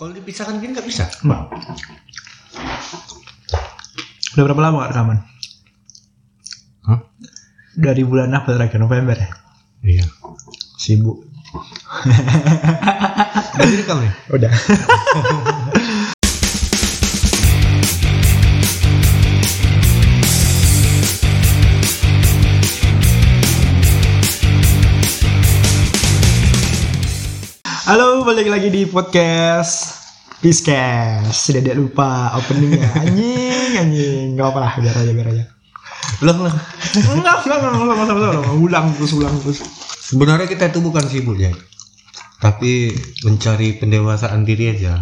Kalau dipisahkan gini nggak bisa. Mbak. Udah berapa lama gak rekaman? Hah? Dari bulan apa terakhir? November ya? Iya. Sibuk. Udah direkam ya? Udah. Halo, balik lagi di podcast Piscast. Sudah dia lupa openingnya. Anjing, anjing. Gak apa lah, biar aja, biar aja. Ulang lah. Enggak, enggak, enggak, enggak, enggak, enggak, enggak, Ulang terus, ulang terus. Sebenarnya kita itu bukan sibuk ya. Tapi mencari pendewasaan diri aja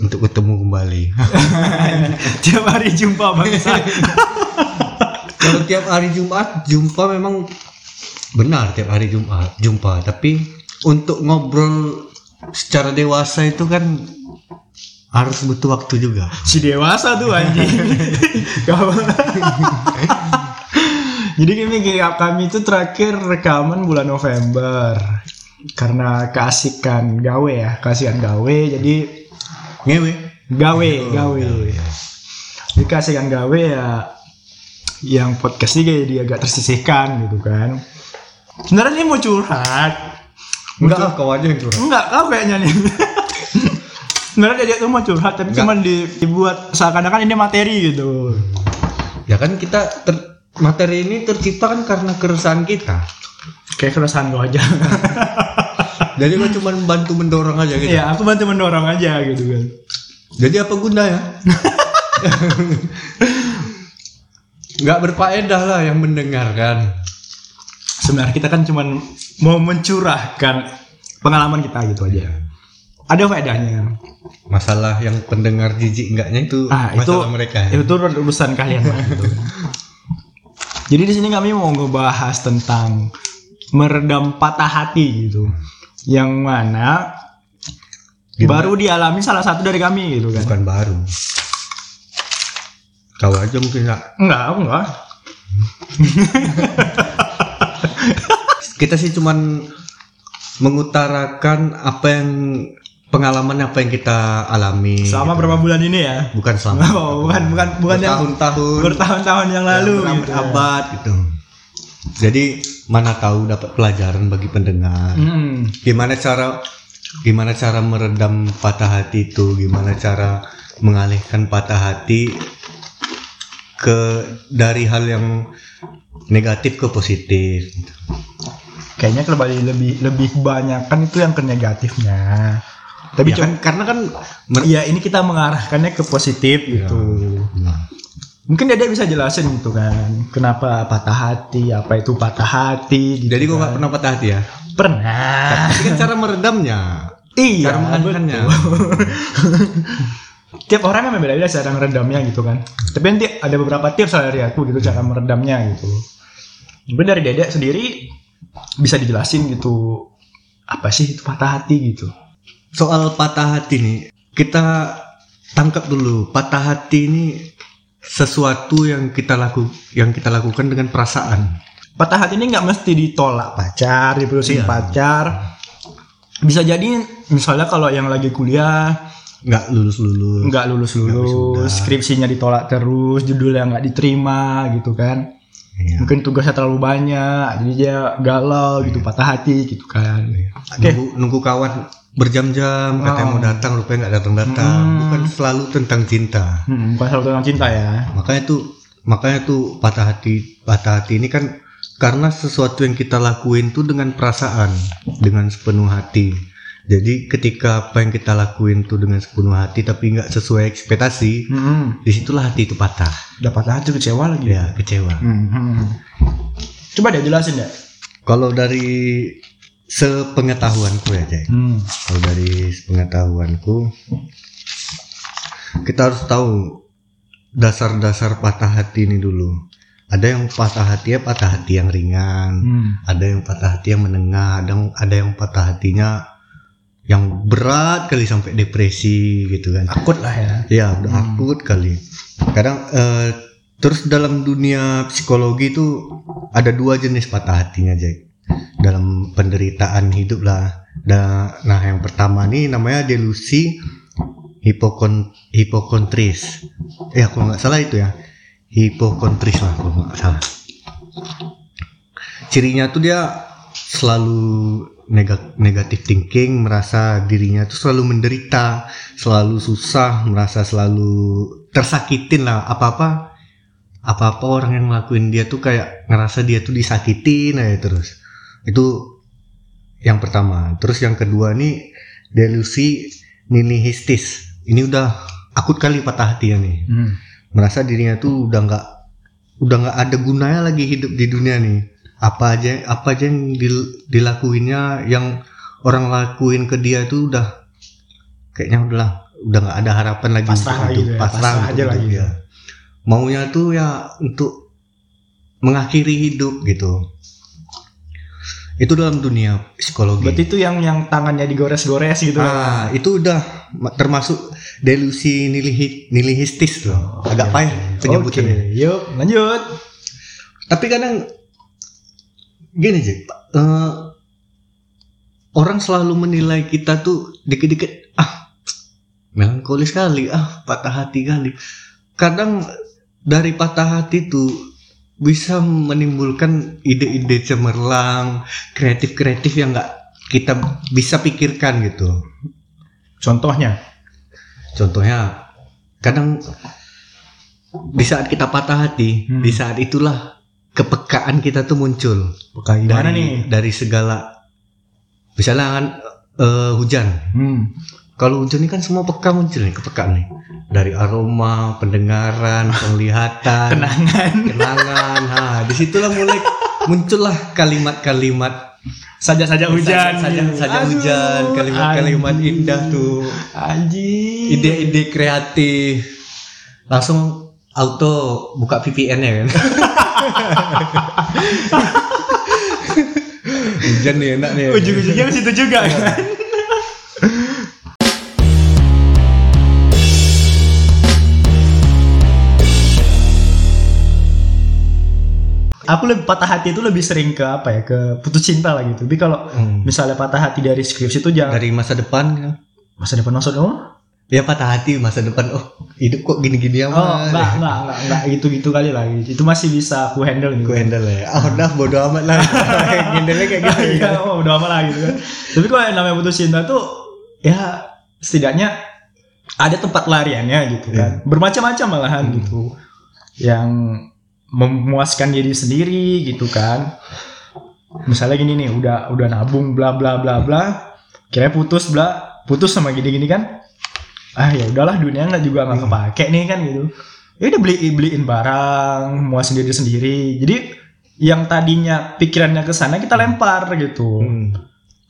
untuk ketemu kembali. Tiap hari jumpa bangsa. Kalau tiap hari Jumat jumpa memang benar tiap hari Jumat jumpa, tapi untuk ngobrol secara dewasa itu kan harus butuh waktu juga. si dewasa tuh anjing. Jadi kami kami itu terakhir rekaman bulan November karena keasikan gawe ya, keasikan gawe jadi Ngewe. gawe, gawe. Jadi keasikan gawe ya yang podcast ini jadi agak tersisihkan gitu kan. Sebenarnya ini mau curhat. Enggak, kau aja yang curhat. Enggak, kau kayaknya nih. Sebenarnya dia tuh mau curhat tapi cuma di- dibuat seakan-akan ini materi gitu. Ya kan kita ter- materi ini tercipta kan karena keresahan kita. Kayak keresahan gue aja. Jadi kau cuma bantu mendorong aja gitu. Iya, aku bantu mendorong aja gitu kan. Jadi apa gunanya? Nggak berfaedah lah yang mendengarkan. Sebenarnya kita kan cuma mau mencurahkan pengalaman kita gitu aja. Ada faedahnya. Masalah yang pendengar jijik enggaknya itu Ah, itu masalah mereka. ya. itu urusan kalian lah, gitu. Jadi di sini kami mau ngebahas tentang meredam patah hati gitu. Yang mana baru dialami salah satu dari kami gitu kan. Bukan baru. Kau aja mungkin nggak. Enggak, aku enggak. Kita sih cuman mengutarakan apa yang pengalaman apa yang kita alami. Selama berapa bulan ini ya? Bukan selama. Oh, bukan bukan bukan yang tahun-tahun. bertahun-tahun yang lalu gitu. ya. abad gitu. Jadi mana tahu dapat pelajaran bagi pendengar. Hmm. Gimana cara gimana cara meredam patah hati itu? Gimana cara mengalihkan patah hati ke dari hal yang negatif ke positif. gitu. Kayaknya kalau lebih lebih lebih kebanyakan itu yang ke negatifnya. Tapi Ya cuma kan, karena kan ya ini kita mengarahkannya ke positif gitu. Nah, Mungkin Dede bisa jelasin gitu kan, kenapa patah hati, apa itu patah hati. Gitu jadi gua kan. nggak pernah patah hati ya. pernah. Tapi kan cara meredamnya, Iya, cara mengalihkannya. Tiap orang memang beda-beda cara meredamnya gitu kan. Tapi nanti ada beberapa tips dari aku gitu cara meredamnya gitu. Mungkin dari Dede sendiri bisa dijelasin gitu apa sih itu patah hati gitu. Soal patah hati nih, kita tangkap dulu. Patah hati ini sesuatu yang kita laku yang kita lakukan dengan perasaan. Patah hati ini nggak mesti ditolak pacar, diputusin Iya. pacar. Bisa jadi misalnya kalau yang lagi kuliah Nggak lulus lulus. nggak lulus lulus, skripsinya ditolak terus, judulnya nggak diterima gitu kan. Iya. Mungkin tugasnya terlalu banyak, jadi dia galau gitu, patah hati gitu kan. Oke. Nunggu, nunggu kawan berjam-jam katanya Oh. mau datang rupanya nggak datang-datang. Hmm. Bukan selalu tentang cinta. Hmm, bukan selalu tentang cinta ya. Makanya tuh makanya tuh patah hati patah hati ini kan karena sesuatu yang kita lakuin tuh dengan perasaan, dengan sepenuh hati. Jadi ketika apa yang kita lakuin tuh dengan sepenuh hati tapi nggak sesuai ekspektasi, Hmm, di situlah hati itu patah. udah patah hati kecewa lagi. Ya kecewa. Hmm, hmm. Coba deh jelasin ya. Kalau dari sepengetahuanku ya, Jack. Hmm. Kalau dari pengetahuanku, kita harus tahu dasar-dasar patah hati ini dulu. Ada yang patah hati ya patah hati yang ringan, Hmm. ada yang patah hati yang menengah, ada yang, ada yang patah hatinya yang berat kali sampai depresi gitu kan. Akut lah ya. Ya udah akut kali. Kadang eh, terus dalam dunia psikologi itu ada dua jenis patah hatinya Jack. Dalam penderitaan hidup lah. Nah yang pertama nih namanya delusi hipokon hipokontris ya kalau nggak salah itu ya hipokontris lah kalau nggak salah cirinya tuh dia selalu negatif thinking merasa dirinya tuh selalu menderita selalu susah merasa selalu tersakitin lah. Apa apa apa apa orang yang ngelakuin dia tuh kayak ngerasa dia tuh disakitin aja terus. Itu yang pertama. Terus yang kedua nih delusi nihilistis ini udah akut kali patah hati ya nih. Hmm. merasa dirinya tuh udah nggak udah nggak ada gunanya lagi hidup di dunia nih apa aja apa aja yang dil- dilakuinnya yang orang lakuin ke dia tuh udah kayaknya udah udah nggak ada harapan lagi Pasrah untuk hidup gitu ya, pasrah, pasrah untuk aja lagi. dia. maunya tuh ya untuk mengakhiri hidup gitu itu dalam dunia psikologi Berarti itu yang yang tangannya digores-gores gitu. Ah, itu udah ma- termasuk delusi nilihi- nihilistis tuh. Agak payah Oke, penyebutannya. yuk lanjut. Tapi kadang gini sih, eh, orang selalu menilai kita tuh dikit-dikit ah melankolis kali, ah patah hati kali. Kadang dari patah hati tuh bisa menimbulkan ide-ide cemerlang, kreatif-kreatif yang nggak kita bisa pikirkan gitu. Contohnya. Contohnya, kadang di saat kita patah hati, Hmm. di saat itulah kepekaan kita tuh muncul Bukan gimana dari nih? dari segala misalnya kan eh, hujan. Hmm. Kalau hujan ini kan semua peka muncul nih kepekaan nih dari aroma, pendengaran, penglihatan, Kenangan. kenangan. Nah, di situlah mulai muncullah kalimat-kalimat Saja-saja hujan. saja saja Aduh, hujan, kalimat-kalimat indah tuh. Anjing. ide-ide kreatif langsung auto buka VPN ya kan hujan nih enak nih Ujung-ujungnya ke situ juga kan. Aku lebih patah hati itu lebih sering ke apa ya ke putus cinta lah gitu. Tapi kalau Hmm. misalnya patah hati dari skripsi itu jangan dari masa depan ya. masa depan maksud kamu? Ya patah hati masa depan oh hidup kok gini-gini Oh amat enggak enggak enggak enggak gitu gitu kali lah. Itu masih bisa aku handle gitu. gue handle ya ah udah bodo amat lah handle kayak gitu Iya, oh, udah amat lah gitu kan. Tapi kalau yang namanya putus cinta tuh ya setidaknya ada tempat lariannya gitu kan. Bermacam-macam malahan Hmm. gitu. Yang memuaskan diri sendiri gitu kan. Misalnya gini nih, udah udah nabung bla bla bla bla. Kira putus bla, putus sama gini-gini kan. Ah ya udahlah dunia nggak juga nggak Hmm. kepake nih kan gitu. Ya udah beli beliin barang, muasin diri sendiri. Jadi yang tadinya pikirannya ke sana kita lempar gitu. Hmm.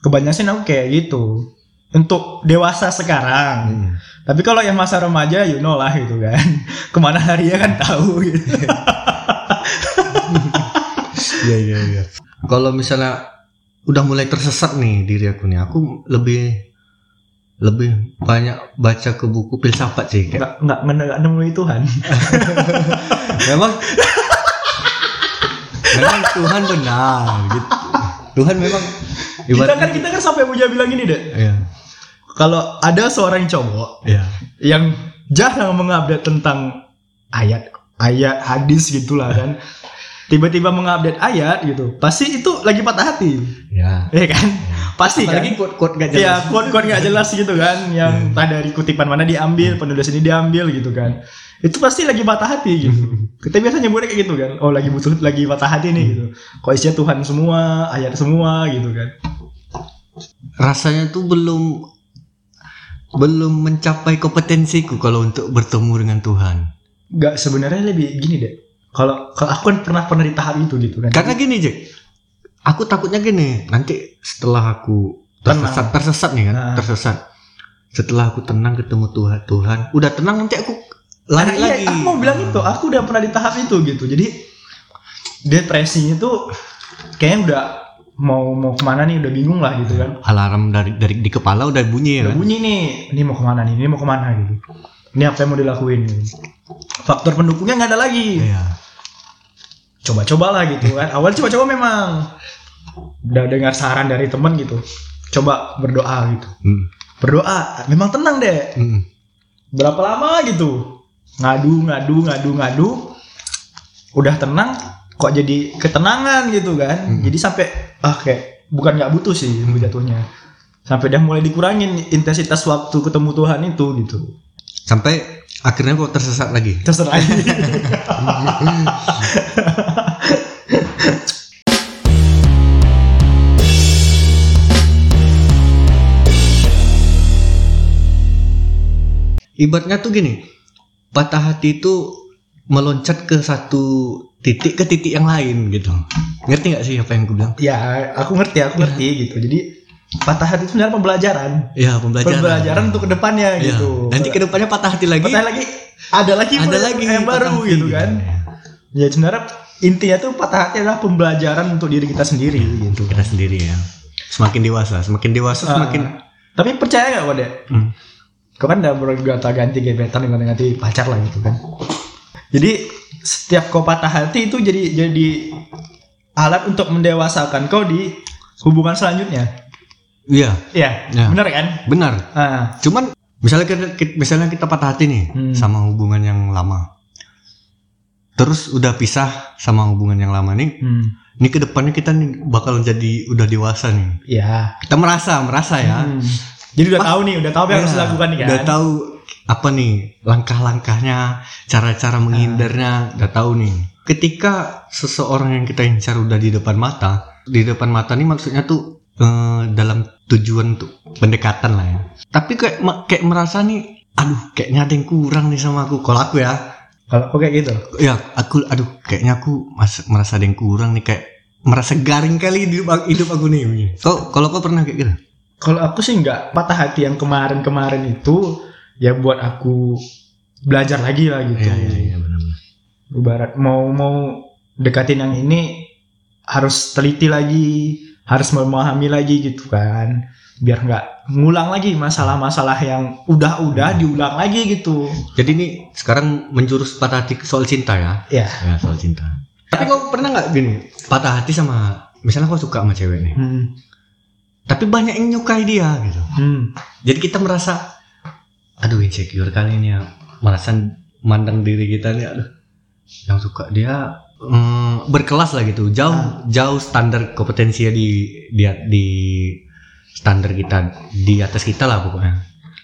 Kebanyakan sih aku kayak gitu. Untuk dewasa sekarang. Hmm. Tapi kalau yang masa remaja, you know lah gitu kan. Ke mana harinya kan tahu gitu. Iya iya iya. Kalau misalnya udah mulai tersesat nih diri aku nih, aku lebih lebih banyak baca ke buku filsafat sih. Kayak, Nggak nggak nggak nemui Tuhan. memang memang Tuhan benar gitu. Tuhan memang kita kan kita kan sampai punya bilang gini deh. Iya. Kalau ada seorang cowok Iya. yang jarang mengupdate tentang ayat ayat hadis gitulah kan. Tiba-tiba mengupdate ayat gitu. Pasti itu lagi patah hati. Ya. Ya kan? Pasti kan? Apalagi quote-quote gak Iya, jelas. quote-quote nggak jelas gitu kan, yang entah dari kutipan mana diambil, penulis ini diambil gitu kan. Itu pasti lagi patah hati gitu. Kita biasa nyebutnya kayak gitu kan. Oh, lagi butuh lagi patah hati nih gitu. Kok isinya Tuhan semua, ayat semua gitu kan. Rasanya tuh belum belum mencapai kompetensiku kalau untuk bertemu dengan Tuhan. Nggak sebenarnya lebih gini deh. Kalau kalau aku kan pernah pernah di tahap itu gitu kan. Karena gini, Jack. Aku takutnya gini, nanti setelah aku tersesat, Tenang. tersesat nih kan, Nah. tersesat. Setelah aku tenang ketemu Tuhan, Tuhan, udah tenang nanti aku lari iya, lagi. aku mau bilang itu, aku udah pernah di tahap itu gitu. Jadi depresinya tuh kayaknya udah mau mau ke mana nih udah bingung lah gitu kan. Alarm dari dari di kepala udah bunyi ya Udah kan. bunyi nih, ini mau ke mana nih, ini mau ke mana gitu. Ini apa yang mau dilakuin gitu. Faktor pendukungnya nggak ada lagi. Iya. Coba-coba lah gitu kan. Awal coba-coba memang. Udah dengar saran dari temen gitu. Coba berdoa gitu. Hmm. Berdoa, memang tenang deh. Hmm. berapa lama gitu ngadu ngadu ngadu ngadu udah tenang kok jadi ketenangan gitu kan jadi sampai ah kayak bukan nggak butuh sih jatuhnya sampai dia mulai dikurangin intensitas waktu ketemu Tuhan itu gitu Sampai akhirnya kok tersesat lagi. terserah Ibaratnya tuh gini, patah hati itu meloncat ke satu titik ke titik yang lain gitu. Ngerti nggak sih apa yang gue bilang? ya aku ngerti aku ngerti gitu jadi patah hati itu sebenarnya pembelajaran Ya pembelajaran. pembelajaran untuk ke depannya Ya, gitu Nanti ke depannya patah hati lagi. patah lagi ada lagi ada lagi yang baru hati gitu kan ya sebenarnya intinya tuh patah hati adalah pembelajaran untuk diri kita sendiri gitu Kita sendiri ya. Semakin dewasa, semakin dewasa Ah, semakin. tapi percaya nggak pada Hmm. kau kan udah bergata ganti gebetan dengan ganti pacar lah gitu kan jadi setiap kau patah hati itu jadi jadi alat untuk mendewasakan kau di hubungan selanjutnya Iya, ya, Ya. benar kan benar. ah Cuman misalnya kita, kita- misalnya kita patah hati nih Hmm. sama hubungan yang lama. Terus udah pisah sama hubungan yang lama nih. hmm, Ini ke depannya kita nih bakal jadi udah dewasa nih. ya Kita merasa, merasa ya. Hmm. jadi udah tahu nih udah tahu apa yang harus Ya, dilakukan nih kan Udah tahu apa nih langkah-langkahnya, cara-cara menghindarnya, udah tahu nih. Ketika seseorang yang kita incar udah di depan mata, di depan mata nih maksudnya tuh eh, dalam tujuan untuk pendekatan lah ya. Tapi kayak kayak merasa nih, aduh kayaknya ada yang kurang nih sama aku. Kalau aku ya, kalau kok kayak gitu ya aku, aduh kayaknya aku mas- merasa ada yang kurang nih kayak merasa garing kali hidup, hidup aku nih. Kau kalau kau pernah kayak gitu? Kalau aku sih nggak patah hati yang kemarin-kemarin itu ya buat aku belajar lagi lah gitu. iya benar-benar. Ibarat mau mau dekatin yang ini harus teliti lagi, harus memahami lagi gitu kan. Biar nggak ngulang lagi masalah-masalah yang udah-udah diulang lagi gitu. Jadi ini sekarang menjurus patah hati soal cinta ya? Ya. Ya soal cinta. Tapi kau pernah nggak gini patah hati sama misalnya kau suka sama cewek nih, Hmm. tapi banyak yang nyukai dia gitu. Hmm. Jadi kita merasa, aduh insecure kali ini ya, merasa mandang diri kita nih, aduh yang suka dia mm, berkelas lah gitu, jauh jauh standar kompetensinya di di di standar kita di atas kita lah pokoknya.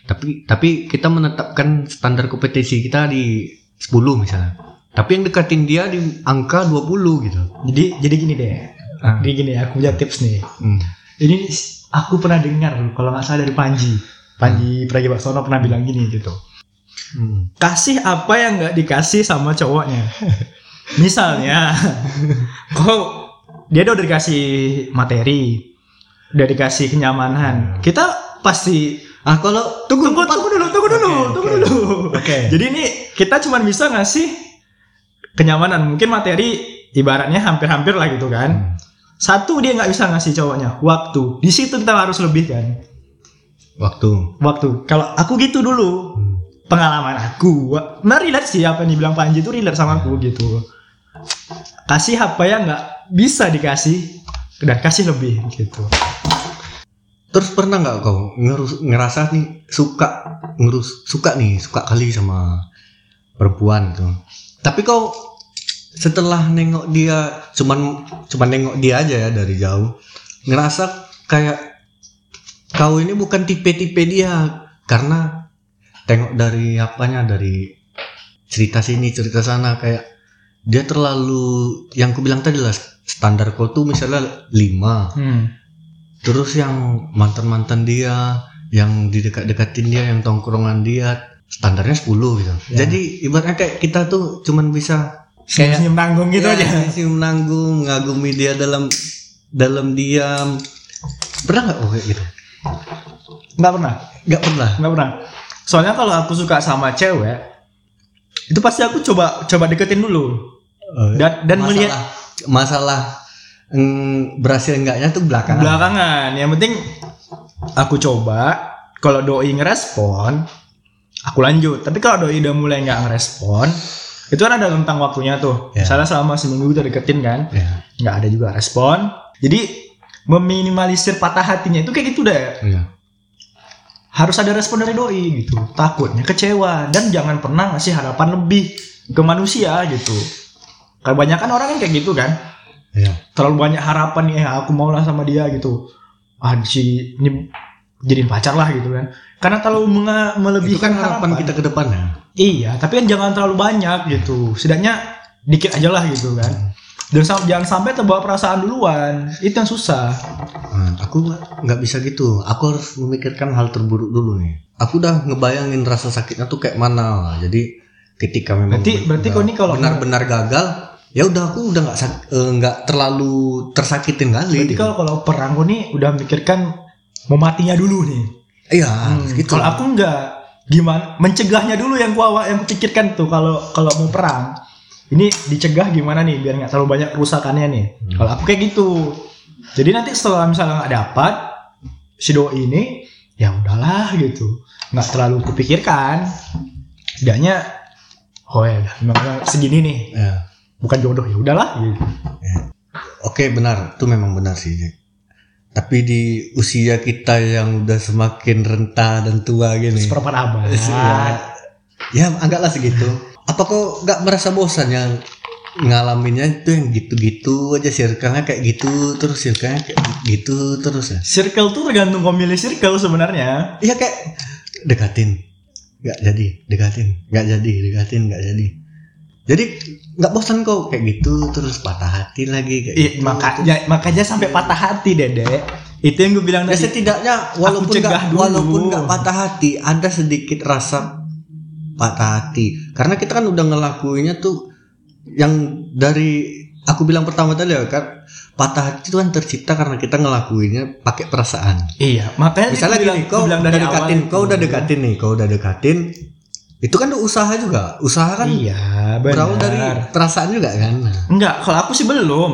Tapi tapi kita menetapkan standar kompetensi kita di 10 misalnya. Tapi yang deketin dia di angka 20 gitu. Jadi jadi gini deh. Ah. Jadi gini aku punya tips nih. Hmm. Ini aku pernah dengar kalau nggak salah dari Panji. Panji Pragiwaksono pernah bilang gini gitu. Hmm. kasih apa yang nggak dikasih sama cowoknya. Misalnya, kau dia udah dikasih materi, udah dikasih kenyamanan. Kita pasti Ah kalau tunggu tunggu tunggu dulu, tunggu dulu, Oke, tunggu oke. dulu. Oke. Jadi ini kita cuma bisa ngasih kenyamanan. Mungkin materi ibaratnya hampir-hampir lah gitu kan. Hmm. Satu dia nggak bisa ngasih cowoknya waktu. Di situ kita harus lebih kan. waktu. Waktu. Kalau aku gitu dulu, Hmm. pengalaman aku nah relate sih apa yang dibilang Panji itu relate sama aku gitu kasih apa yang nggak bisa dikasih dan kasih lebih gitu Terus pernah nggak kau ngerus, ngerasa nih suka ngerus suka nih suka kali sama perempuan gitu. Tapi kau setelah nengok dia cuman cuman nengok dia aja ya dari jauh ngerasa kayak kau ini bukan tipe-tipe dia karena tengok dari apanya dari cerita sini cerita sana kayak dia terlalu yang ku bilang tadi lah standar kau tuh misalnya 5 hmm. Terus yang mantan-mantan dia, yang di dekat-dekatin dia, yang tongkrongan dia, standarnya 10 gitu. Ya. Jadi ibaratnya kayak kita tuh cuman bisa kayak senyum tanggung gitu ya, aja senyum nanggung, ngagumi dia dalam dalam diam. Pernah nggak oh, kayak gitu? nggak pernah Nggak pernah. nggak pernah soalnya kalau aku suka sama cewek itu pasti aku coba coba deketin dulu dan dan masalah, melihat masalah mm, berhasil enggaknya tuh belakangan. belakangan. Yang penting aku coba kalau doi ngerespon aku lanjut. Tapi kalau doi udah mulai nggak ngerespon itu kan ada tentang waktunya tuh. Ya. misalnya selama seminggu kita deketin kan Ya, nggak ada juga respon. Jadi meminimalisir patah hatinya itu kayak gitu deh. Iya. harus ada respon dari doi gitu. Takutnya kecewa. Dan jangan pernah ngasih harapan lebih ke manusia gitu kebanyakan orang kan kayak gitu kan Iya. terlalu banyak harapan nih eh, aku mau lah sama dia gitu ah si ini jadiin pacar lah gitu kan karena terlalu Itu melebihkan kan harapan kita ke depannya. iya tapi kan jangan terlalu banyak gitu setidaknya dikit aja lah gitu kan dan sam- jangan sampai terbawa perasaan duluan itu yang susah Nah, aku nggak bisa gitu. Aku harus memikirkan hal terburuk dulu nih. Aku udah ngebayangin rasa sakitnya tuh kayak mana. Jadi ketika memang Berarti- berarti udah kau ini kalau- benar-benar gagal, ya udah aku udah nggak eh, nggak terlalu tersakitin kali. berarti gitu. kalau kalau perang gue nih udah mikirkan mau matinya dulu nih Iya, Hmm, gitu. Kalau aku enggak gimana mencegahnya dulu yang gua yang kupikirkan tuh kalau kalau mau perang. Ini dicegah gimana nih biar nggak terlalu banyak kerusakannya nih. Hmm. Kalau aku kayak gitu. Jadi nanti setelah misalnya nggak dapat si doi ini ya udahlah gitu. nggak terlalu kupikirkan. Setidaknya oh ya udah memang segini nih. Ya. Bukan jodoh ya udahlah gitu. Oke benar, itu memang benar sih. Jack. Tapi di usia kita yang udah semakin renta dan tua gini, Seperempat abad. ya, ya anggaplah segitu. Apa kok nggak merasa bosan yang ngalaminnya itu yang gitu-gitu aja circle-nya kayak gitu terus circle-nya kayak gitu terus ya. Circle tuh tergantung kau milih circle sebenarnya. Iya kayak dekatin, nggak jadi, dekatin, nggak jadi, dekatin, nggak jadi. Jadi nggak bosan kok kayak gitu terus patah hati lagi kayak Iya, gitu. makanya makanya sampai patah hati, Dede. Itu yang gue bilang Ya tadi. setidaknya walaupun dulu. walaupun nggak patah hati ada sedikit rasa patah hati karena kita kan udah ngelakuinnya tuh yang dari aku bilang pertama tadi ya kan patah hati itu kan tercipta karena kita ngelakuinnya pakai perasaan. Iya, makanya Misalnya bilang, gini, kau bilang udah dari dekatin, awal kau udah dekatin nih, kau udah dekatin, itu kan usaha juga, usaha kan Iya, benar. berawal dari perasaan juga kan. Nah, Enggak, kalau aku sih belum.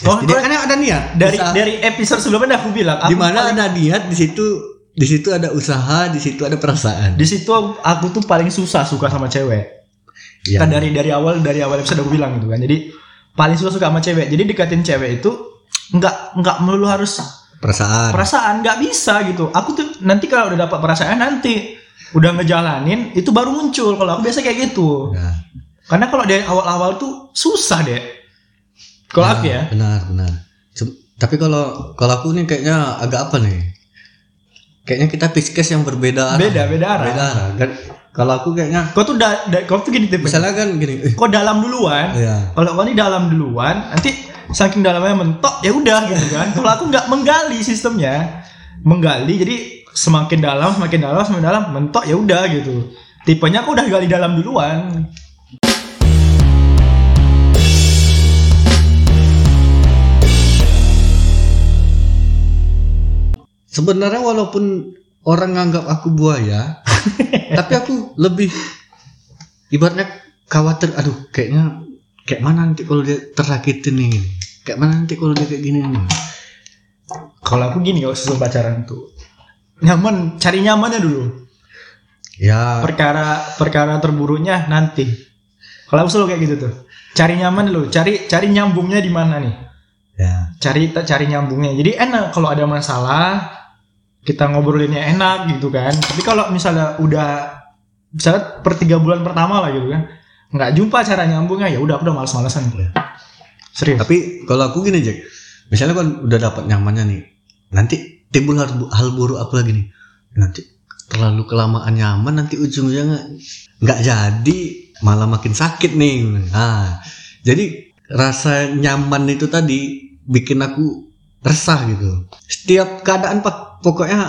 Oh, Jadi gua- kan ada niat dari usaha. dari episode sebelumnya aku bilang, aku di mana paling- ada niat di situ di situ ada usaha, di situ ada perasaan. di situ aku tuh paling susah suka sama cewek. Iya. Kan dari dari awal dari awal episode aku bilang gitu kan. Jadi paling susah suka sama cewek. Jadi deketin cewek itu enggak enggak melulu harus perasaan. perasaan, nggak bisa gitu. Aku tuh nanti kalau udah dapat perasaan nanti udah ngejalanin itu baru muncul. Kalau aku biasa kayak gitu. Ya. Karena kalau dari awal-awal tuh susah deh. Kalau aku ya. Benar, benar. Cum- Tapi kalau kalau aku nih kayaknya agak apa nih? Kayaknya kita piskes yang berbeda arah. Beda, beda arah. Beda arah. Kan kalau aku kayaknya Kau tuh da, da- kau tuh gini tipe. misalnya kan gini, eh, Kau dalam duluan. ya. Kalau kau ini dalam duluan, nanti saking dalamnya mentok ya udah gitu kan. Kalau aku nggak menggali sistemnya, menggali jadi semakin dalam, semakin dalam, semakin dalam mentok ya udah gitu. Tipenya aku udah gali dalam duluan. Sebenarnya walaupun orang nganggap aku buaya, tapi aku lebih ibaratnya khawatir. Aduh, kayaknya kayak mana nanti kalau dia tersakitin nih? Kayak mana nanti kalau dia kayak gini nih? Kalau aku gini kalau sebelum pacaran tuh nyaman, cari nyamannya dulu. Ya, Perkara perkara terburuknya nanti. Kalau aku selalu kayak gitu tuh. Cari nyaman dulu, cari cari nyambungnya di mana nih. ya. cari cari nyambungnya jadi enak kalau ada masalah kita ngobrolinnya enak gitu kan tapi kalau misalnya udah misalnya per tiga bulan pertama lah gitu kan nggak jumpa cara nyambungnya ya udah aku udah malas-malasan gitu serius Tapi kalau aku gini Jack, misalnya kan udah dapat nyamannya nih, nanti timbul hal, hal buruk apa lagi nih? Nanti terlalu kelamaan nyaman, nanti ujungnya nggak nggak jadi, malah makin sakit nih. Nah, jadi rasa nyaman itu tadi bikin aku resah gitu. Setiap keadaan pak, pokoknya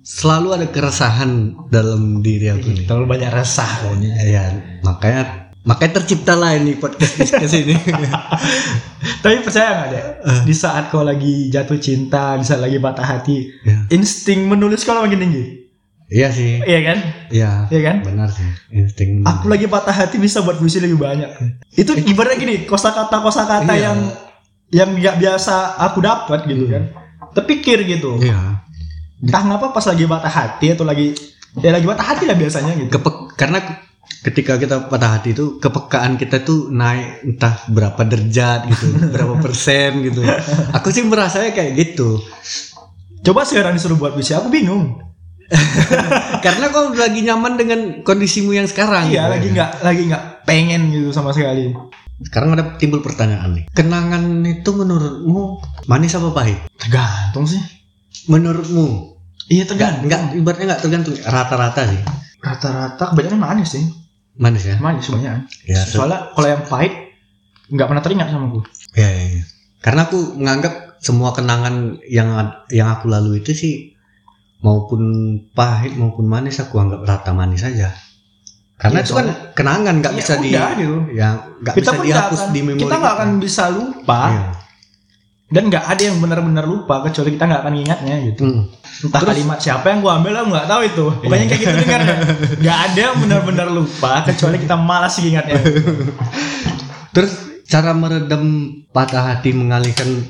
selalu ada keresahan dalam diri aku nih. terlalu banyak resah kayaknya Ya, makanya makanya terciptalah ini podcast podcast ini. tapi percaya nggak deh di saat kau lagi jatuh cinta di saat lagi patah hati Ya. insting menulis kau makin tinggi Iya sih. iya kan Iya. iya kan Benar sih. Insting. Aku lagi patah hati bisa buat puisi lebih banyak. Itu ibaratnya gini, kosakata kosakata Iya. yang yang nggak biasa aku dapat gitu kan. Terpikir gitu. Iya. Entah kenapa pas lagi patah hati atau lagi ya lagi patah hati lah biasanya gitu. Kepe- karena ketika kita patah hati itu kepekaan kita tuh naik entah berapa derajat gitu, berapa persen gitu. Aku sih merasanya kayak gitu. Coba sekarang disuruh buat puisi, aku bingung. Karena kau lagi nyaman dengan kondisimu yang sekarang. iya gitu. lagi nggak lagi nggak pengen gitu sama sekali Sekarang ada timbul pertanyaan nih. Kenangan itu menurutmu manis apa pahit? tergantung sih Menurutmu? iya Enggak, tergantung enggak ibaratnya enggak tergantung rata-rata sih. rata-rata kebanyakan manis sih Manis ya? manis kebanyakan Ya, soalnya kalau yang pahit nggak pernah teringat sama gue ya, ya, ya. Karena aku menganggap semua kenangan yang yang aku lalui itu sih maupun pahit maupun manis aku anggap rata manis saja. Karena Iya, itu kan kenangan nggak Ya bisa di gitu ya nggak kita bisa dihapus akan, di memori kita nggak akan bisa lupa Iya. Dan nggak ada yang benar-benar lupa kecuali kita nggak akan ingatnya gitu Hmm. entah Terus- kalimat siapa yang gua ambil aku nggak tahu itu pokoknya Iya. kayak gitu dengarnya nggak ada yang benar-benar lupa kecuali kita malas ingatnya Terus cara meredam patah hati mengalihkan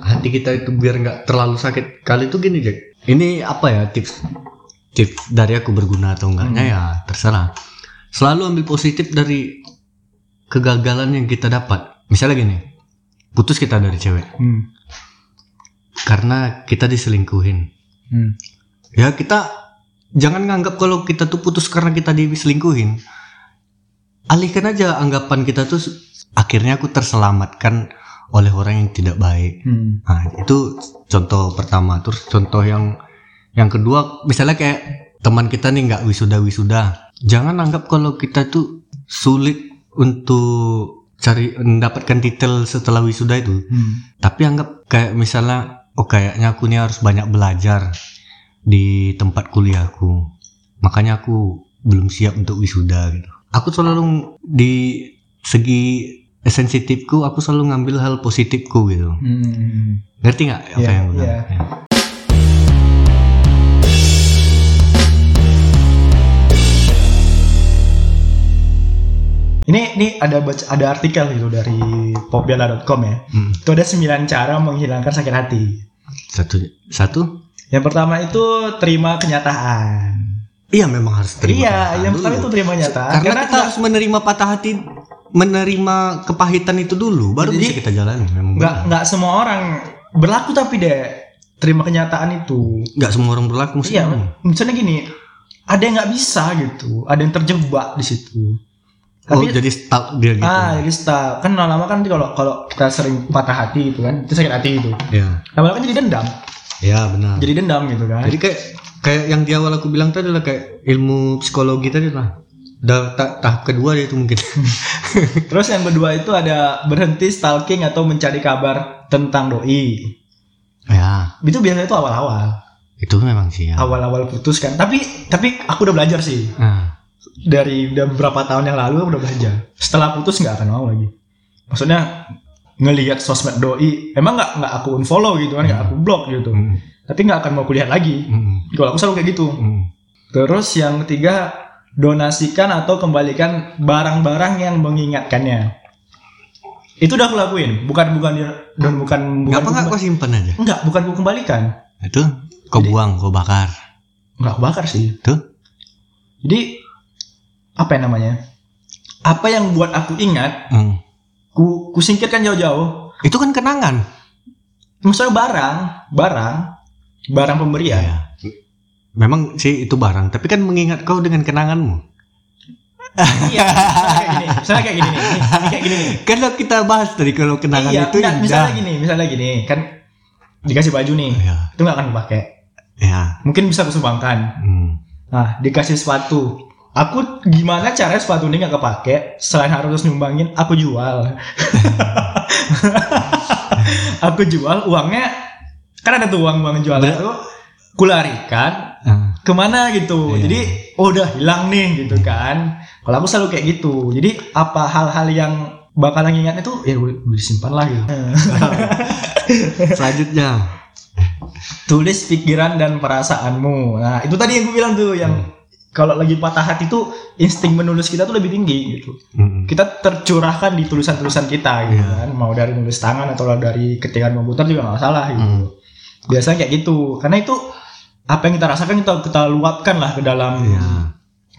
hati kita itu biar nggak terlalu sakit kali itu gini Jack. Ini apa ya tips tips dari aku berguna atau enggaknya ya terserah. Selalu ambil positif dari kegagalan yang kita dapat. Misalnya gini, putus kita dari cewek hmm. karena kita diselingkuhin. Hmm. Ya kita jangan nganggap kalau kita tuh putus karena kita diselingkuhin. Alihkan aja anggapan kita tuh akhirnya aku terselamatkan oleh orang yang tidak baik. Hmm. Nah, itu contoh pertama. Terus contoh yang yang kedua misalnya kayak teman kita nih nggak wisuda-wisuda. Jangan anggap kalau kita tuh sulit untuk cari mendapatkan titel setelah wisuda itu. Hmm. Tapi anggap kayak misalnya oh kayaknya aku nih harus banyak belajar di tempat kuliahku. Makanya aku belum siap untuk wisuda gitu. Aku selalu di segi sensitifku aku selalu ngambil hal positifku gitu. Hmm. Ngerti nggak apa Iya, yang gue iya. bilang? Ya. Ini ini ada baca, ada artikel gitu dari popbiala.com ya. Hmm. Itu ada 9 cara menghilangkan sakit hati. Satu satu. Yang pertama itu terima kenyataan. Iya memang harus terima. iya, yang pertama itu terima kenyataan. Karena, kita nggak- harus menerima patah hati, menerima kepahitan itu dulu, baru Jadi, bisa kita jalani. Memang nggak benar. nggak semua orang berlaku tapi deh terima kenyataan itu. nggak semua orang berlaku. Iya, misalnya gini, ada yang nggak bisa gitu, ada yang terjebak di situ. Oh Tapi jadi stuck dia gitu. ah, jadi stuck. kan lama-lama kan nanti kalau kalau kita sering patah hati gitu kan, itu sakit hati itu. Ya, Lama-lama kan jadi dendam, ya benar. Jadi, jadi dendam gitu kan. kayak kayak yang di awal aku bilang tadi adalah kayak ilmu psikologi tadi lah. Da, ta- tahap kedua dia itu mungkin. Terus yang kedua itu ada berhenti stalking atau mencari kabar tentang doi. ya, Itu biasanya itu awal-awal, itu memang sih ya. awal-awal putus kan. Tapi tapi aku udah belajar sih Nah, dari udah beberapa tahun yang lalu udah belajar. Setelah putus nggak akan mau lagi. Maksudnya ngelihat sosmed doi, emang nggak nggak aku unfollow gitu kan, nggak aku blok gitu. mm, Tapi nggak akan mau kulihat lagi. mm, Kalau aku selalu kayak gitu. mm. Terus yang ketiga donasikan atau kembalikan barang-barang yang mengingatkannya. Itu udah aku lakuin, bukan bukan dan bukan bukan Ngapa nggak kau simpan aja? enggak, bukan aku kembalikan. Itu kau buang, kau bakar. Enggak aku bakar sih. Tuh. Jadi apa yang namanya? Apa yang buat aku ingat, Mm. ku, ku singkirkan jauh-jauh. Itu kan kenangan. Maksudnya barang, barang, barang pemberian. Ya. Memang sih itu barang, tapi kan mengingat kau dengan kenanganmu. iya, misalnya kayak gini, misalnya kayak gini nih, kayak gini nih. Kalau kita bahas tadi kalau kenangan iya, itu enggak, indah. misalnya gini, misalnya gini, kan dikasih baju nih, Ya, itu nggak akan dipakai. ya. Mungkin bisa aku sumbangkan. Hmm. Nah, dikasih sepatu. Aku gimana cara sepatu ini nggak kepake selain harus nyumbangin, aku jual. aku jual uangnya kan ada tuh uang uang jualnya tuh kularikan Ah. ke mana gitu. Iya. Jadi oh, udah hilang nih gitu kan. Kalau aku selalu kayak gitu. Jadi apa hal-hal yang bakalan ingat itu ya udah disimpan lah gitu. Selanjutnya. Tulis pikiran dan perasaanmu. Nah, itu tadi yang gue bilang tuh yang kalau lagi patah hati tuh insting menulis kita tuh lebih tinggi gitu. Mm. Kita tercurahkan di tulisan-tulisan kita gitu Iya. kan. Mau dari nulis tangan atau dari ketikan komputer juga nggak masalah gitu. Mm. Biasanya kayak gitu. Karena itu apa yang kita rasakan kita kita luapkan lah ke dalam Iya.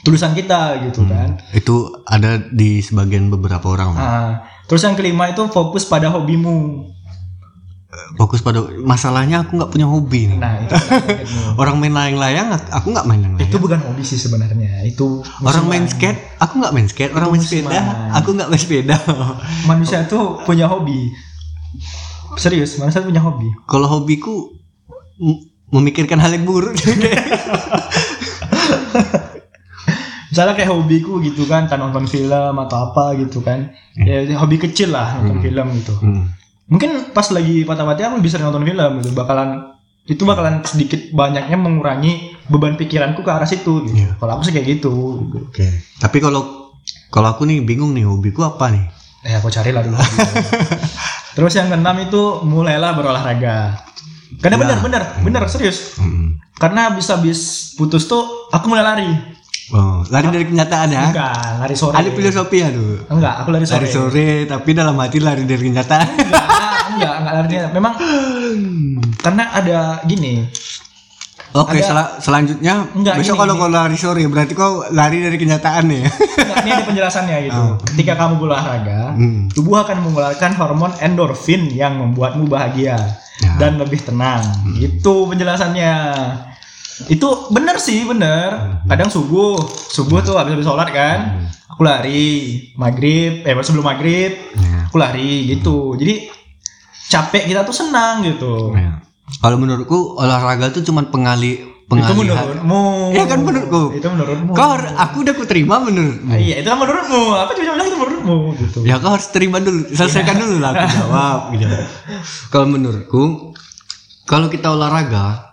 tulisan kita gitu kan. Itu ada di sebagian beberapa orang. Mas. Ah, terus yang kelima itu fokus pada hobimu. Fokus pada masalahnya aku nggak punya hobi nih. Nah, itu Orang main layang-layang, aku nggak main layang-layang. itu bukan hobi sih sebenarnya. Itu Orang main skate, aku nggak main skate. Orang Itu main sepeda, aku nggak main sepeda. manusia tuh punya hobi. Serius, manusia punya hobi. Kalau hobiku memikirkan hal yang buruk. Misalnya kayak hobiku gitu kan, kan nonton film atau apa gitu kan. Ya hobi kecil lah nonton film gitu. Hmm. Mungkin pas lagi patah-patah aku bisa nonton film gitu, bakalan itu bakalan sedikit banyaknya mengurangi beban pikiranku ke arah situ. Gitu. Iya. Kalau aku sih kayak gitu. Oke. Tapi kalau kalau aku nih bingung nih hobiku apa nih? Eh aku carilah dulu. Terus yang keenam itu mulailah berolahraga. Karena Ya. benar benar benar serius. Hmm. Karena habis habis putus tuh aku mulai lari. Oh, lari dari kenyataan ya? Enggak, lari sore. Ada filosofi ya tuh. Enggak, aku lari sore. Lari sore, tapi dalam hati lari dari kenyataan. Enggak, enggak, enggak lari. Memang karena ada gini. Oke, Ada- sel- selanjutnya Enggak, besok gini, kalau gini. kau lari sore berarti kau lari dari kenyataan ya. Enggak, ini ada penjelasannya gitu. Ketika kamu berolahraga, Hmm. tubuh akan mengeluarkan hormon endorfin yang membuatmu bahagia Ya. dan lebih tenang. Itu penjelasannya. Itu bener sih, bener. Kadang subuh, subuh tuh habis habis sholat kan, aku lari, maghrib, eh sebelum maghrib, Ya. aku lari gitu. Jadi capek kita tuh senang gitu. Ya. Kalau menurutku olahraga tuh cuman pengali Itu pengalihan. menurutmu. Iya kan menurutku. Itu menurutmu. Kau har- aku udah kuterima menurutmu. Ah, iya, itu kan menurutmu. Aku cuma bilang itu menurutmu gitu. Ya kau harus terima dulu, selesaikan dulu lah aku jawab gitu. Kalau menurutku, kalau kita olahraga,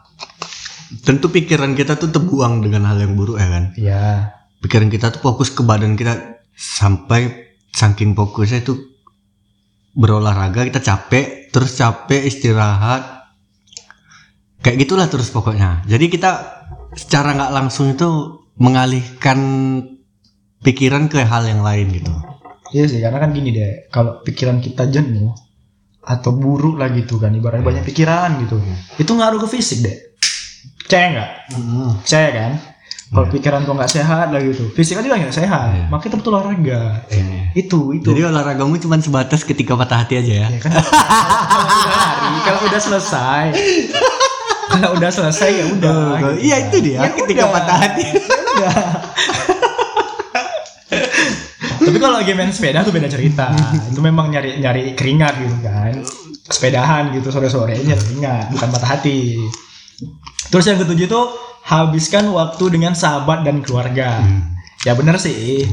tentu pikiran kita tuh terbuang dengan hal yang buruk ya kan. Iya. Pikiran kita tuh fokus ke badan kita sampai saking fokusnya itu berolahraga kita capek, terus capek istirahat, kayak gitulah terus pokoknya. Jadi kita secara nggak langsung itu mengalihkan pikiran ke hal yang lain gitu. Iya sih, karena kan gini deh, kalau pikiran kita jenuh atau buruk lah gitu kan, ibaratnya banyak pikiran gitu, itu ngaruh ke fisik deh. Percaya nggak? Percaya kan? Kalau pikiran kau nggak sehat lah gitu, fisik kan juga nggak sehat, Iya. makanya betul olahraga. Iya. Itu, itu. Jadi olahragamu cuma sebatas ketika patah hati aja ya. Ya kan? kalau udah lari, kalau udah selesai, kalau udah selesai ya udah. Oh, gitu iya, kan. itu dia, Ya ketika udah. patah hati. Ya. Tapi kalau lagi main sepeda tuh beda cerita. itu memang nyari nyari keringat gitu kan. Sepedahan gitu sore-sore nyari keringat, bukan patah hati. Terus yang ketujuh tuh habiskan waktu dengan sahabat dan keluarga. Ya bener sih.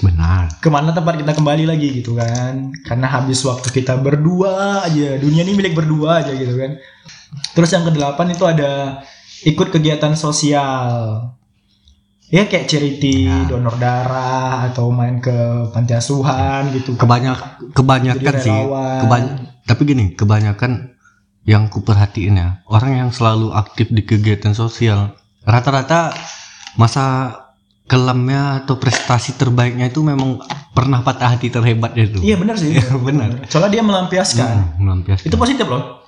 Benar. Ke mana tempat kita kembali lagi gitu kan? Karena habis waktu kita berdua aja. Dunia ini milik berdua aja gitu kan. Terus yang kedelapan itu ada ikut kegiatan sosial. Ya kayak charity, donor darah atau main ke panti asuhan gitu. Kebanyak kebanyakan sih. Kebany- tapi gini, kebanyakan yang kuperhatiin ya, orang yang selalu aktif di kegiatan sosial, rata-rata masa kelamnya atau prestasi terbaiknya itu memang pernah patah hati terhebatnya itu. Iya benar sih. Iya, benar. Soalnya dia melampiaskan. Hmm, melampiaskan. Itu positif loh.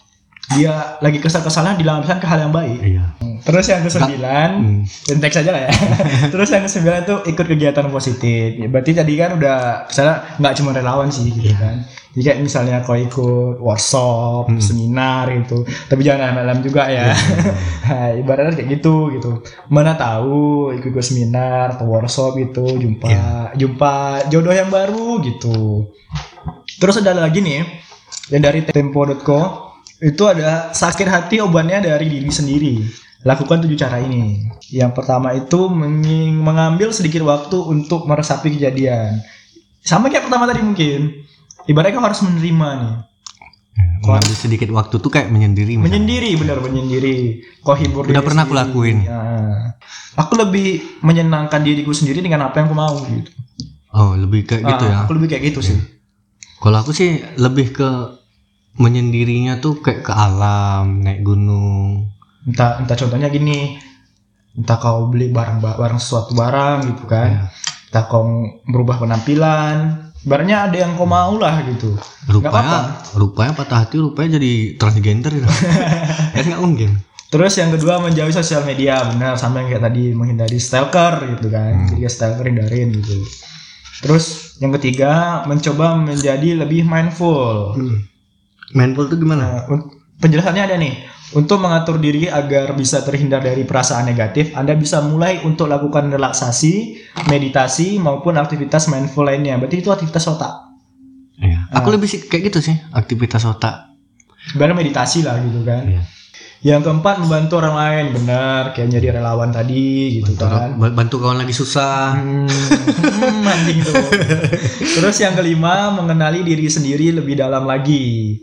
Dia lagi kesal-kesalan dilampiaskan ke hal yang baik. Iya. Terus yang kesembilan, Hmm. Intek saja lah ya. Terus yang kesembilan itu ikut kegiatan positif. Ya, berarti tadi kan udah misalnya nggak cuma relawan sih gitu Iya. kan. Jadi kayak misalnya kau ikut workshop, Hmm. seminar gitu. Tapi jangan malam juga ya. Iya. Nah, ibaratnya kayak gitu gitu. Mana tahu ikut-ikut seminar atau workshop gitu, jumpa Iya. jumpa jodoh yang baru gitu. Terus ada lagi nih yang dari tempo.co itu ada sakit hati obatnya dari diri sendiri. Lakukan tujuh cara ini. Yang pertama itu meng- mengambil sedikit waktu untuk meresapi kejadian. Sama kayak pertama tadi mungkin. Ibaratnya kau harus menerima nih. Mengambil sedikit waktu tuh kayak menyendiri. misalnya. Menyendiri bener menyendiri. Kau hibur Udah pernah aku lakuin. Ya. Aku lebih menyenangkan diriku sendiri dengan apa yang aku mau gitu. Oh, lebih kayak gitu Ah, ya. Aku lebih kayak gitu sih. Kalau aku sih lebih ke menyendirinya tuh kayak ke alam, naik gunung. entah entah contohnya gini entah kau beli barang barang sesuatu barang gitu kan. Iya. entah kau merubah penampilan barangnya ada yang kau mau lah gitu. Rupanya, rupanya patah hati, rupanya jadi transgender ya. kan nggak mungkin. terus yang kedua menjauhi sosial media. Benar sama yang kayak tadi menghindari stalker gitu kan. Jadi kayak stalker hindarin gitu. Terus yang ketiga mencoba menjadi lebih mindful mindful tuh gimana Nah, un- penjelasannya ada nih. Untuk mengatur diri agar bisa terhindar dari perasaan negatif, Anda bisa mulai untuk lakukan relaksasi, meditasi, maupun aktivitas mindful lainnya. Berarti itu aktivitas otak. Iya. aku lebih sih kayak gitu sih aktivitas otak Sebenarnya meditasi lah gitu kan. Iya. Yang keempat membantu orang lain, benar. Kayak jadi relawan tadi gitu bantu, kan. bantu kawan lagi susah Hmm, hmm, anjing tuh. Terus yang kelima mengenali diri sendiri lebih dalam lagi.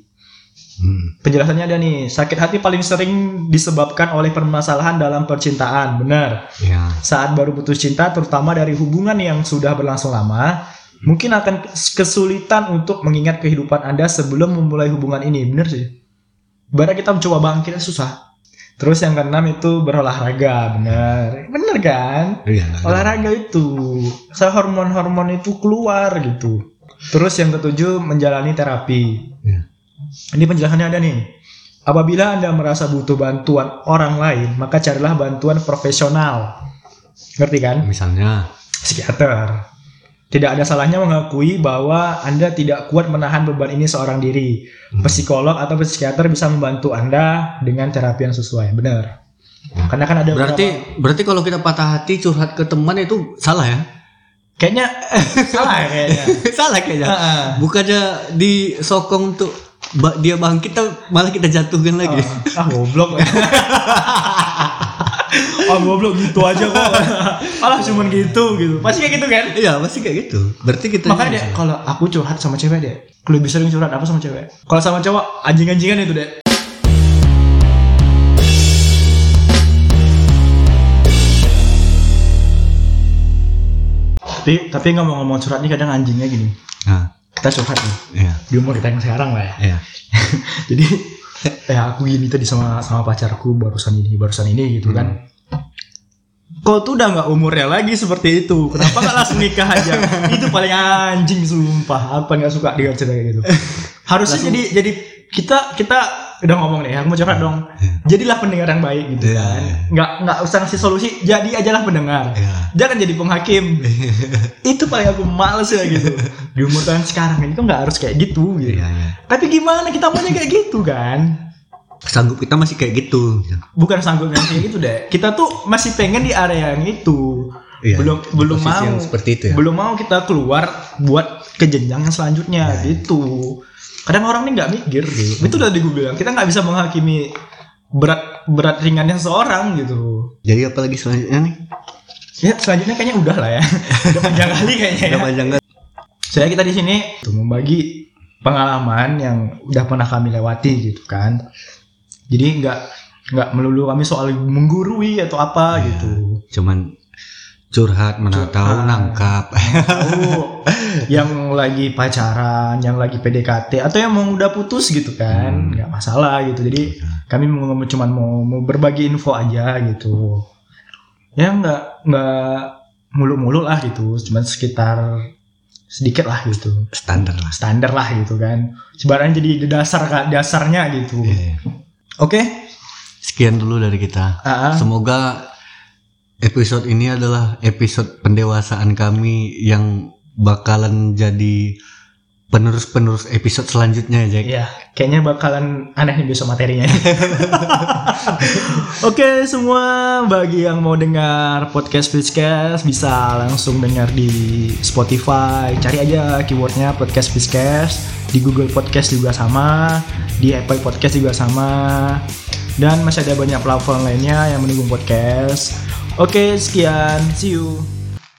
Hmm. Penjelasannya ada nih, sakit hati paling sering disebabkan oleh permasalahan dalam percintaan, benar. ya Saat baru putus cinta, terutama dari hubungan yang sudah berlangsung lama, mungkin akan kesulitan untuk mengingat kehidupan Anda sebelum memulai hubungan ini, benar sih. Barat kita mencoba bangkit susah. Terus yang keenam itu berolahraga, benar. Benar kan? ada. olahraga itu saya hormon-hormon itu keluar gitu terus yang ketujuh menjalani terapi Iya. Ini penjelasannya ada nih. Apabila anda merasa butuh bantuan orang lain maka carilah bantuan profesional. Ngerti kan? Misalnya? Psikiater. Tidak ada salahnya mengakui bahwa anda tidak kuat menahan beban ini seorang diri. Hmm. psikolog atau psikiater bisa membantu anda dengan terapi yang sesuai. Benar. Karena kan ada berarti beberapa- berarti kalau kita patah hati curhat ke teman itu salah ya? Kayaknya salah ya kayaknya. Salah kayaknya. Heeh. bukannya disokong untuk ba- dia bangkit malah kita jatuhkan lagi. Ah goblok. Ah goblok gitu aja kok. Alah cuman gitu gitu. Pasti kayak gitu kan? Iya pasti kayak gitu. Berarti kita makanya deh kalau aku curhat sama cewek deh lebih sering curhat apa sama cewek. Kalau sama cowok anjing-anjingan itu deh tapi tapi ngomong-ngomong curhat nih kadang anjingnya gini. Nah, kita curhat nih. Iya. Di umur kita yang sekarang lah ya. Iya. Jadi ya aku gini tadi sama sama pacarku barusan ini barusan ini gitu kan. Kau tuh udah nggak umurnya lagi seperti itu. Kenapa nggak langsung nikah aja? Itu paling anjing sumpah. Apa nggak suka dengan cerita kayak gitu. Harusnya jadi jadi kita kita udah ngomong nih aku mau curhat dong jadilah pendengar yang baik gitu Iya, kan iya. nggak nggak usah ngasih solusi jadi ajalah pendengar Iya. jangan jadi penghakim itu paling aku males ya gitu di umur tahun sekarang ini kok nggak harus kayak gitu gitu iya iya tapi gimana kita maunya kayak gitu kan? sanggup kita masih kayak gitu Bukan sanggup yang kayak gitu deh. Kita tuh masih pengen di area yang itu. Iya, belum belum mau. seperti itu ya. Belum mau kita keluar buat ke jenjang yang selanjutnya gitu. Kadang orang ini nggak mikir gitu. Itu udah di gue bilang. Kita nggak bisa menghakimi berat berat ringannya seseorang gitu. jadi apalagi selanjutnya nih Ya selanjutnya kayaknya udah lah ya. udah panjang kali kayaknya. ya. Udah panjang kan? Saya kita di sini tuh membagi pengalaman yang udah pernah kami lewati gitu kan. Jadi nggak nggak melulu kami soal menggurui atau apa gitu. cuman curhat mana tahu nangkap. Tahu yang lagi pacaran, yang lagi PDKT atau yang mau udah putus gitu kan, nggak masalah gitu. Jadi kami mau cuma mau, mau berbagi info aja gitu. Ya nggak nggak mulu-mulu lah gitu, cuman sekitar sedikit lah gitu. standar lah. Standar lah gitu kan. Sebenarnya jadi dasar dasarnya gitu. Iya. oke? Sekian dulu dari kita. Ah, ah. semoga episode ini adalah episode pendewasaan kami yang bakalan jadi penerus-penerus episode selanjutnya ya Jack Iya, kayaknya bakalan aneh nih besok materinya. Oke, semua bagi yang mau dengar podcast Fishcast bisa langsung dengar di Spotify. Cari aja keywordnya podcast Fishcast. Di Google Podcast juga sama, di Apple Podcast juga sama. Dan masih ada banyak platform lainnya yang mendukung podcast. Oke, sekian. See you.